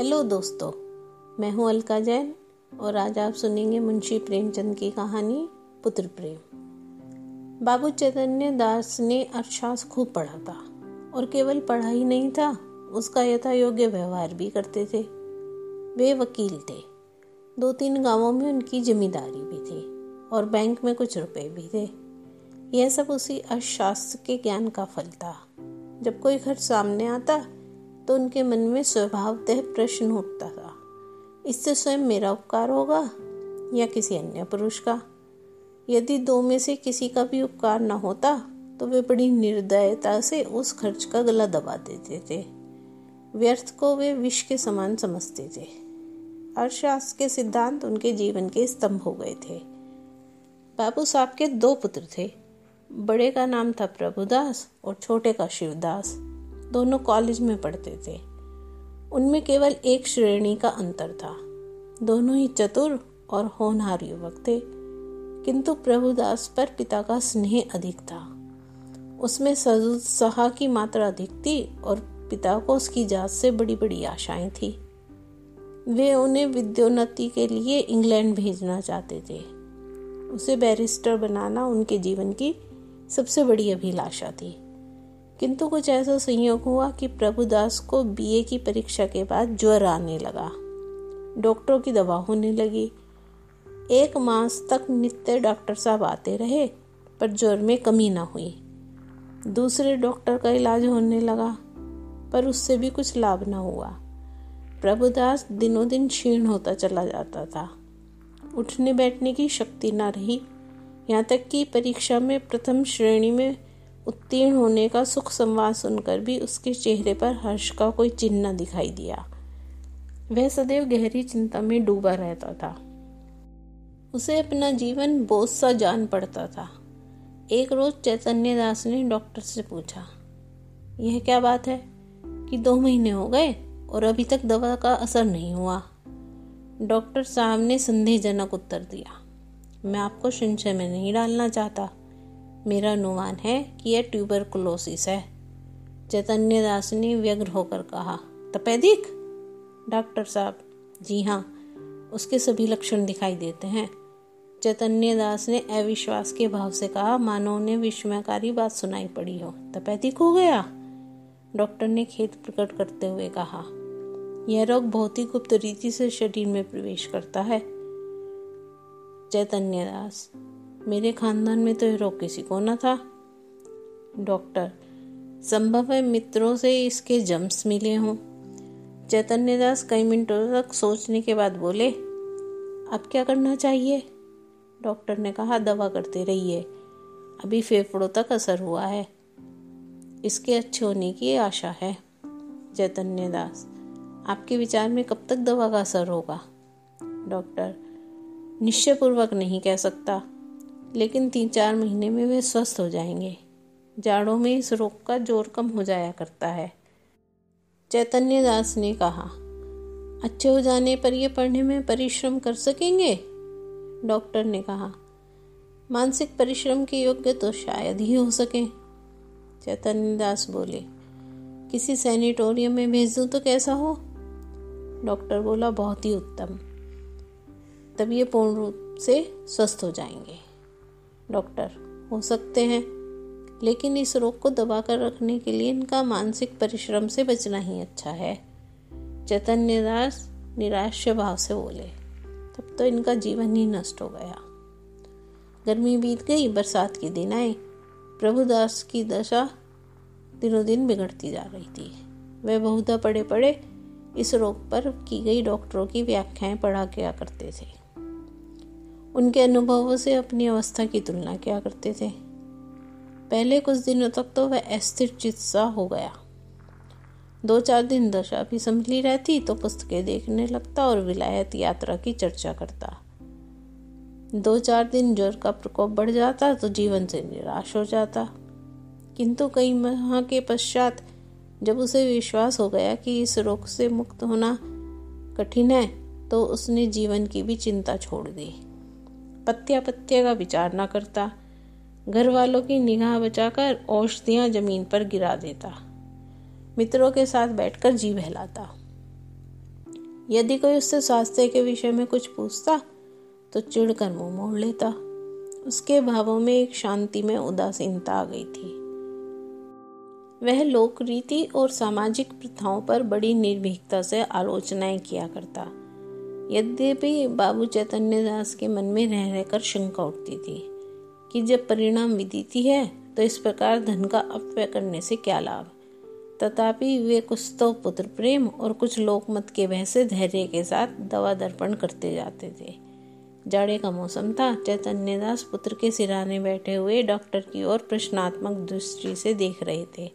Hello दोस्तों, मैं हूँ अलका जैन और आज आप सुनेंगे मुंशी प्रेमचंद की कहानी पुत्र प्रेम। बाबू चैतन्य दास ने अर्थशास्त्र खूब पढ़ा था और केवल पढ़ा ही नहीं था, उसका यथा योग्य व्यवहार भी करते थे। वे वकील थे। दो तीन गाँवों में उनकी ज़िम्मेदारी भी थी और बैंक में कुछ रुपए भी थे। यह सब उसी अर्थशास्त्र के ज्ञान का फल था। जब कोई खर्च सामने आता तो उनके मन में स्वभावतः प्रश्न उठता था, इससे स्वयं मेरा उपकार होगा या किसी अन्य पुरुष का? यदि दो में से किसी का भी उपकार न होता तो वे बड़ी निर्दयता से उस खर्च का गला दबा देते थे। व्यर्थ को वे विष के समान समझते थे अर्थशास्त्र के सिद्धांत उनके जीवन के स्तंभ हो गए थे। बाबू साहब के दो पुत्र थे, बड़े का नाम था प्रभुदास और छोटे का शिवदास। दोनों कॉलेज में पढ़ते थे। उनमें केवल एक श्रेणी का अंतर था। दोनों ही चतुर और होनहार युवक थे, किंतु प्रभुदास पर पिता का स्नेह अधिक था। उसमें सहा की मात्रा अधिक थी और पिता को उसकी जात से बड़ी बड़ी आशाएँ थी। वे उन्हें विद्योन्नति के लिए इंग्लैंड भेजना चाहते थे। उसे बैरिस्टर बनाना उनके जीवन की सबसे बड़ी अभिलाषा थी। किंतु कुछ ऐसा संयोग हुआ कि प्रभुदास को बीए की परीक्षा के बाद ज्वर आने लगा। डॉक्टरों की दवा होने लगी। एक मास तक नित्य डॉक्टर साहब आते रहे, पर ज्वर में कमी ना हुई। दूसरे डॉक्टर का इलाज होने लगा, पर उससे भी कुछ लाभ ना हुआ। प्रभुदास दिनों दिन क्षीण होता चला जाता था। उठने बैठने की शक्ति ना रही। यहाँ तक कि परीक्षा में प्रथम श्रेणी में उत्तीर्ण होने का सुख संवाद सुनकर भी उसके चेहरे पर हर्ष का कोई चिन्ह दिखाई दिया। वह सदैव गहरी चिंता में डूबा रहता था। उसे अपना जीवन बोझ सा जान पड़ता था। एक रोज चैतन्य दास ने डॉक्टर से पूछा, यह क्या बात है कि दो महीने हो गए और अभी तक दवा का असर नहीं हुआ? डॉक्टर साहब ने संदेहजनक उत्तर दिया, मैं आपको संशय में नहीं डालना चाहता। मेरा अनुमान है कि यह ट्यूबरकुलोसिस है। चैतन्य दास ने व्यग्र होकर कहा, तपेदिक? डॉक्टर साहब, जी हाँ उसके सभी लक्षण दिखाई देते हैं। चैतन्य दास ने अविश्वास के भाव से कहा मानो ने विस्मयकारी बात सुनाई पड़ी हो। तपेदिक हो गया? डॉक्टर ने खेत प्रकट करते हुए कहा, यह रोग बहुत ही गुप्त रीति से शरीर में प्रवेश करता है। चैतन्य दास मेरे खानदान में तो रोग किसी को न था। डॉक्टर, संभव है मित्रों से इसके जम्स मिले हों। चैतन्य दास कई मिनटों तक सोचने के बाद बोले, अब क्या करना चाहिए? डॉक्टर ने कहा, दवा करते रहिए। अभी फेफड़ों तक असर हुआ है। इसके अच्छे होने की आशा है। चैतन्य दास, आपके विचार में कब तक दवा का असर होगा? डॉक्टर, निश्चयपूर्वक नहीं कह सकता। लेकिन तीन चार महीने में वे स्वस्थ हो जाएँगे। जाड़ों में इस रोग का ज़ोर कम हो जाया करता है। चैतन्य दास ने कहा, अच्छे हो जाने पर यह पढ़ने में परिश्रम कर सकेंगे? डॉक्टर ने कहा, मानसिक परिश्रम के योग्य तो शायद ही हो सके। चैतन्य दास बोले, किसी सैनिटोरियम में भेज दूँ तो कैसा हो? डॉक्टर बोला, बहुत ही उत्तम। तब ये पूर्ण रूप से स्वस्थ हो जाएँगे। डॉक्टर, हो सकते हैं। लेकिन इस रोग को दबाकर रखने के लिए इनका मानसिक परिश्रम से बचना ही अच्छा है। चैतन्य दास निराश भाव से बोले, तब तो इनका जीवन ही नष्ट हो गया। गर्मी बीत गई, बरसात के दिन आए। प्रभुदास की दशा दिनों दिन बिगड़ती जा रही थी। वह बहुधा पड़े पड़े इस रोग पर की गई डॉक्टरों की व्याख्याएँ पढ़ा किया करते थे। उनके अनुभवों से अपनी अवस्था की तुलना किया करते थे। पहले कुछ दिनों तक तो वह अस्थिर चित्सा हो गया। दो चार दिन दशा भी संभली रहती तो पुस्तकें देखने लगता और विलायत यात्रा की चर्चा करता। दो चार दिन ज्वर का प्रकोप बढ़ जाता तो जीवन से निराश हो जाता। किंतु कई माह के पश्चात जब उसे विश्वास हो गया कि इस रोग से मुक्त होना कठिन है तो उसने जीवन की भी चिंता छोड़ दी। पत्या का विचार न करता। घर वालों की निगाह बचाकर औषधियाँ ज़मीन पर गिरा देता। मित्रों के साथ बैठकर जी बहलाता। यदि कोई उससे स्वास्थ्य के विषय में कुछ पूछता तो चिढ़कर मुँह मोड़ लेता। उसके भावों में एक शांति में उदासीनता आ गई थी। वह लोक रीति और सामाजिक प्रथाओं पर बड़ी निर्भीकता से आलोचनाएँ किया करता। यद्यपि बाबू चैतन्य दास के मन में रह रहकर शंका उठती थी कि जब परिणाम विदिती है तो इस प्रकार धन का अपव्यय करने से क्या लाभ? तथापि वे कुछ तो पुत्र प्रेम और कुछ लोकमत के भय से धैर्य के साथ दवा दर्पण करते जाते थे। जाड़े का मौसम था, चैतन्य दास पुत्र के सिराने बैठे हुए डॉक्टर की ओर प्रश्नात्मक दृष्टि से देख रहे थे।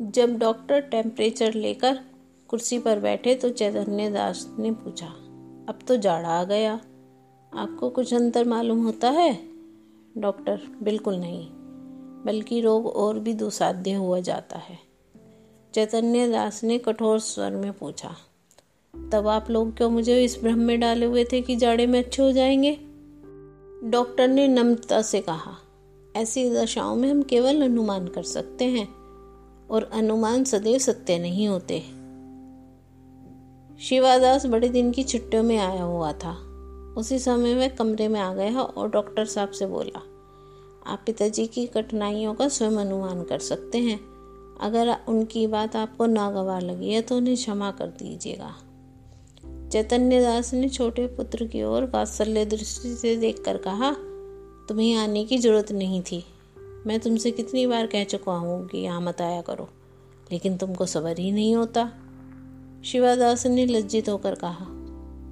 जब डॉक्टर टेम्परेचर लेकर कुर्सी पर बैठे तो चैतन्य दास ने पूछा, अब तो जाड़ा आ गया। आपको कुछ अंतर मालूम होता है? डॉक्टर, बिल्कुल नहीं। बल्कि रोग और भी दुसाध्य हुआ जाता है। चैतन्य दास ने कठोर स्वर में पूछा, तब आप लोग क्यों मुझे इस भ्रम में डाले हुए थे कि जाड़े में अच्छे हो जाएँगे? डॉक्टर ने नम्रता से कहा, ऐसी दशाओं में हम केवल अनुमान कर सकते हैं, और अनुमान सदैव सत्य नहीं होते। शिवादास बड़े दिन की छुट्टियों में आया हुआ था। उसी समय वह कमरे में आ गया और डॉक्टर साहब से बोला, आप पिताजी की कठिनाइयों का स्वयं अनुमान कर सकते हैं। अगर उनकी बात आपको नागवार लगी है तो उन्हें क्षमा कर दीजिएगा। चैतन्य दास ने छोटे पुत्र की ओर वात्सल्य दृष्टि से देखकर कहा, तुम्हें आने की ज़रूरत नहीं थी। मैं तुमसे कितनी बार कह चुका हूँ कि यहाँ मत आया करो, लेकिन तुमको सबर ही नहीं होता। शिवादास ने लज्जित होकर कहा,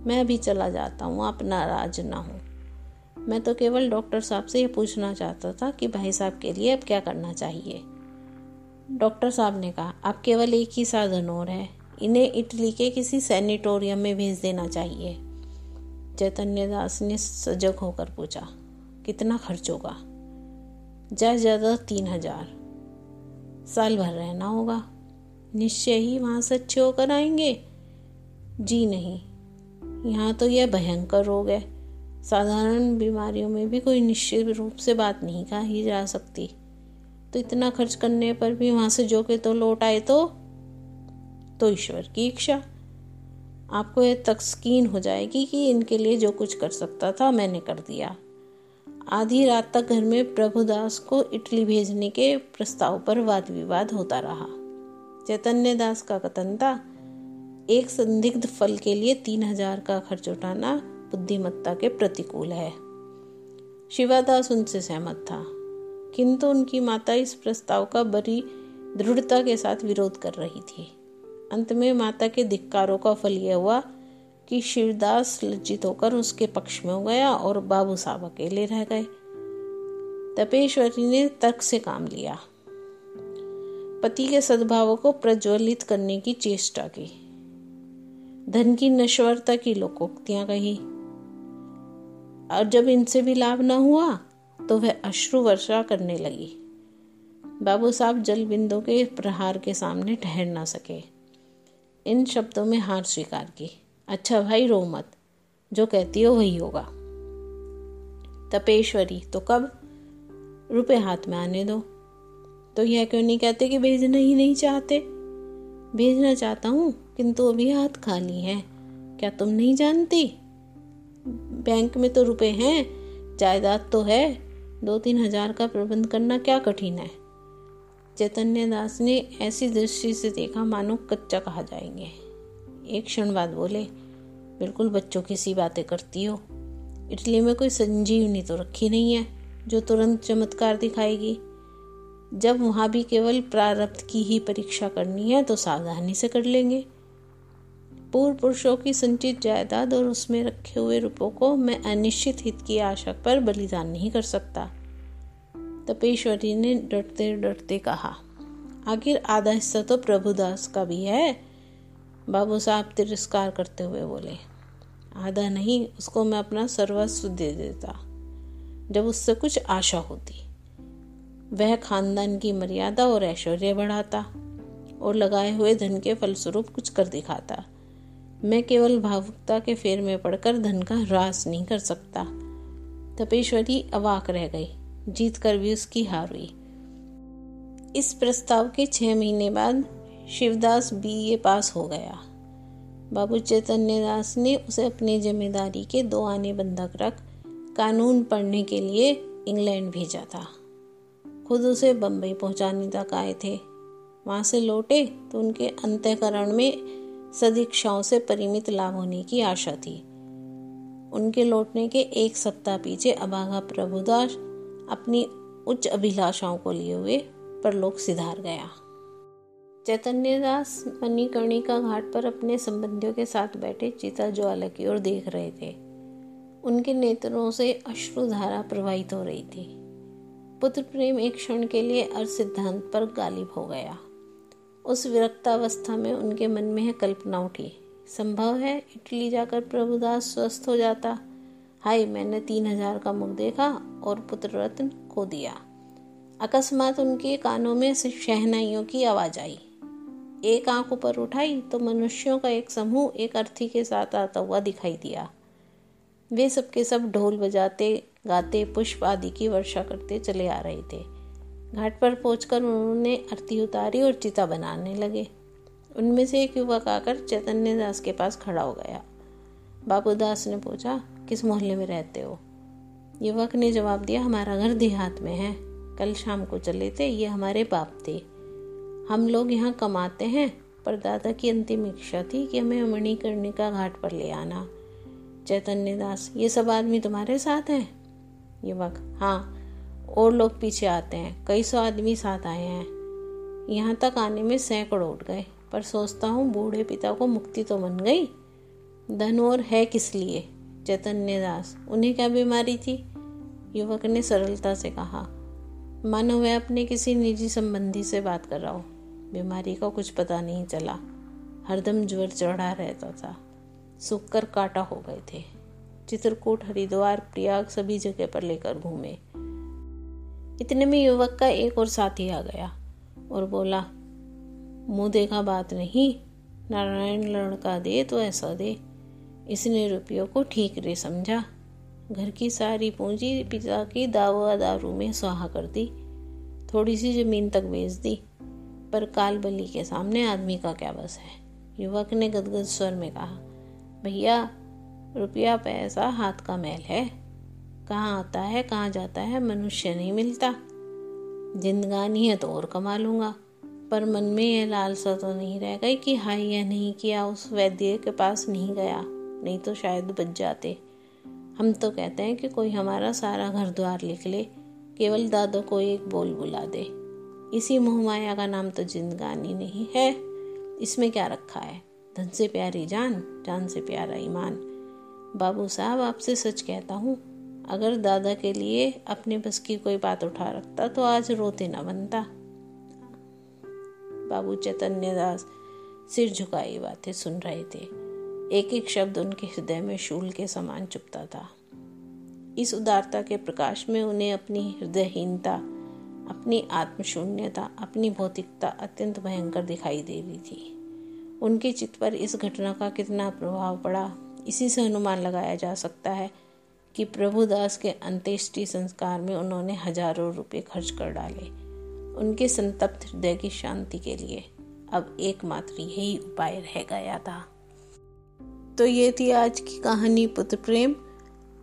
मैं अभी चला जाता हूँ, आप नाराज़ ना हो। मैं तो केवल डॉक्टर साहब से ये पूछना चाहता था कि भाई साहब के लिए अब क्या करना चाहिए। डॉक्टर साहब ने कहा, आप केवल एक ही साधन और है, इन्हें इटली के किसी सैनिटोरियम में भेज देना चाहिए चैतन्य दास ने सजग होकर पूछा, कितना खर्च होगा? ज़्यादा ज़्यादा तीन हज़ार। साल भर रहना होगा। निश्चय ही वहाँ से अच्छे होकर आएँगे। जी नहीं। यहाँ तो यह भयंकर रोग है। साधारण बीमारियों में भी कोई निश्चित रूप से बात नहीं कही जा सकती। तो इतना खर्च करने पर भी वहाँ से जो के तो लौट आए तो? तो ईश्वर की इच्छा। आपको यह तस्कीन हो जाएगी कि इनके लिए जो कुछ कर सकता था मैंने कर दिया। आधी रात तक घर में प्रभुदास को इटली भेजने के प्रस्ताव पर वाद विवाद होता रहा। चैतन्य दास का कथन था एक संदिग्ध फल के लिए तीन हज़ार का खर्च उठाना बुद्धिमत्ता के प्रतिकूल है। शिवादास उनसे सहमत था, किंतु उनकी माता इस प्रस्ताव का बड़ी दृढ़ता के साथ विरोध कर रही थी। अंत में माता के धिक्कारों का फल यह हुआ कि शिवदास लज्जित होकर उसके पक्ष में हो गया और बाबू साहब अकेले रह गए। तपेश्वरी ने तर्क से काम लिया। पति के सद्भाव को प्रज्वलित करने की चेष्टा की। धन की नश्वरता की लोकोक्तियाँ कही। और जब इनसे भी लाभ न हुआ तो वह अश्रु वर्षा करने लगी। बाबू साहब जल बिंदु के प्रहार के सामने ठहर ना सके। इन शब्दों में हार स्वीकार की। अच्छा भाई, रो मत। जो कहती हो वही होगा। तपेश्वरी तो कब? रुपए हाथ में आने दो। तो यह क्यों नहीं कहते कि भेजना ही नहीं चाहते? भेजना चाहता हूँ, किंतु अभी हाथ खाली है। क्या तुम नहीं जानती? बैंक में तो रुपए हैं, जायदाद तो है। दो तीन हज़ार का प्रबंध करना क्या कठिन है? चैतन्य दास ने ऐसी दृष्टि से देखा, मानो कच्चा कहा जाएँगे। एक क्षण बाद बोले, बिल्कुल बच्चों की सी बातें करती हो। इटली में कोई संजीवनी तो रखी नहीं है, जो तुरंत चमत्कार दिखाएगी। जब वहाँ भी केवल प्रारब्ध की ही परीक्षा करनी है तो सावधानी से कर लेंगे। पूर्व पुरुषों की संचित जायदाद और उसमें रखे हुए रुपयों को मैं अनिश्चित हित की आशा पर बलिदान नहीं कर सकता। तपेश्वरी ने डरते डरते कहा, आखिर आधा हिस्सा तो प्रभुदास का भी है, बाबू साहब तिरस्कार करते हुए बोले। आधा नहीं, उसको मैं अपना सर्वस्व दे देता, जब उससे कुछ आशा होती। वह खानदान की मर्यादा और ऐश्वर्य बढ़ाता और लगाए हुए धन के फलस्वरूप कुछ कर दिखाता। मैं केवल भावुकता के फेर में पड़कर धन का ह्रास नहीं कर सकता। तपेश्वरी अवाक रह गई जीत कर भी उसकी हार हुई। इस प्रस्ताव के छह महीने बाद शिवदास बी ए पास हो गया। बाबू चैतन्य दास ने उसे अपनी ज़िम्मेदारी के दो आने बंधक रख कानून पढ़ने के लिए इंग्लैंड भेजा था। खुद उसे बम्बई पहुँचाने तक आए थे। वहाँ से लौटे तो उनके अंत्यकरण में सदीक्षाओं से परिमित लाभ होने की आशा थी। उनके लौटने के एक सप्ताह पीछे अभागा प्रभुदास अपनी उच्च अभिलाषाओं को लिए हुए परलोक सिधार गया। चैतन्य दास मणिकर्णिका घाट पर अपने संबंधियों के साथ बैठे चिता ज्वाला की ओर देख रहे थे। उनके नेत्रों से अश्रुधारा प्रवाहित हो रही थी। पुत्र प्रेम एक क्षण के लिए अर्थ सिद्धांत पर गालिब हो गया। उस विरक्तावस्था में उनके मन में है कल्पना उठी। संभव है इटली जाकर प्रभुदास स्वस्थ हो जाता। हाय, मैंने तीन हज़ार का मुख देखा और पुत्र रत्न खो दिया। अकस्मात उनके कानों में शहनाइयों की आवाज़ आई। एक आँख ऊपर उठाई तो मनुष्यों का एक समूह एक अर्थी के साथ आता हुआ दिखाई दिया। वे सबके सब ढोल बजाते गाते, पुष्प आदि की वर्षा करते चले आ रहे थे। घाट पर पहुंचकर उन्होंने अर्थी उतारी और चिता बनाने लगे। उनमें से एक युवक आकर चैतन्य दास के पास खड़ा हो गया। बाबू दास ने पूछा, किस मोहल्ले में रहते हो? युवक ने जवाब दिया, हमारा घर देहात में है। कल शाम को चले थे, ये हमारे बाप थे। हम लोग यहाँ कमाते हैं, पर दादा की अंतिम इच्छा थी कि हमें मणिकर्णिका घाट पर ले आना। चैतन्य दास, ये सब आदमी तुम्हारे साथ हैं? युवक। हाँ और लोग पीछे आते हैं। कई सौ आदमी साथ आए हैं। यहाँ तक आने में सैकड़ों उठ गए, पर सोचता हूँ बूढ़े पिता को मुक्ति तो बन गई। धन और है किस लिए? चैतन्य दास, उन्हें क्या बीमारी थी? युवक ने सरलता से कहा, मानो वह अपने किसी निजी संबंधी से बात कर रहा हो। बीमारी का कुछ पता नहीं चला। हरदम ज्वर चढ़ा रहता था। सूख कर काटा हो गए थे। चित्रकूट, हरिद्वार, प्रयाग सभी जगह पर लेकर घूमे। इतने में युवक का एक और साथी आ गया और बोला, मुँह देखा बात नहीं, नारायण लड़का दे तो ऐसा दे। इसने रुपयों को ठीक रे समझा। घर की सारी पूंजी पिता की दावा दारू में सुहा कर दी। थोड़ी सी ज़मीन तक बेच दी। पर काल बली के सामने आदमी का क्या बस है? युवक ने गदगद स्वर में कहा, भैया रुपया पैसा हाथ का मैल है। कहाँ आता है, कहाँ जाता है, मनुष्य नहीं मिलता। जिंदगानी है तो और कमा लूँगा। पर मन में यह लालसा तो नहीं रह गई कि हाई यह नहीं किया, उस वैद्य के पास नहीं गया। नहीं तो शायद बच जाते। हम तो कहते हैं कि कोई हमारा सारा घर द्वार लिख ले, केवल दादा को एक बोल बुला दे। इसी मोहमाया का नाम तो जिंदगानी नहीं है। इसमें क्या रखा है? धन से प्यारी जान जान से प्यारा ईमान। बाबू साहब, आपसे सच कहता हूँ, अगर दादा के लिए अपने बस की कोई बात उठा रखता तो आज रोते न बनता। बाबू चैतन्य दास सिर झुकाई बातें सुन रहे थे। एक एक शब्द उनके हृदय में शूल के समान चुपता था। इस उदारता के प्रकाश में उन्हें अपनी हृदयहीनता, अपनी आत्मशून्यता, अपनी भौतिकता अत्यंत भयंकर दिखाई दे रही थी। उनके चित्त पर इस घटना का कितना प्रभाव पड़ा। इसी से अनुमान लगाया जा सकता है कि प्रभुदास के अंत्येष्टि संस्कार में उन्होंने हज़ारों रुपए खर्च कर डाले उनके संतप्त हृदय की शांति के लिए। अब एकमात्र यही उपाय रह गया था। तो ये थी आज की कहानी पुत्र प्रेम।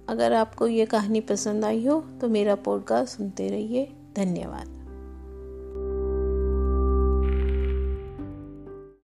अगर आपको ये कहानी पसंद आई हो तो मेरा पॉडकास्ट सुनते रहिए। धन्यवाद।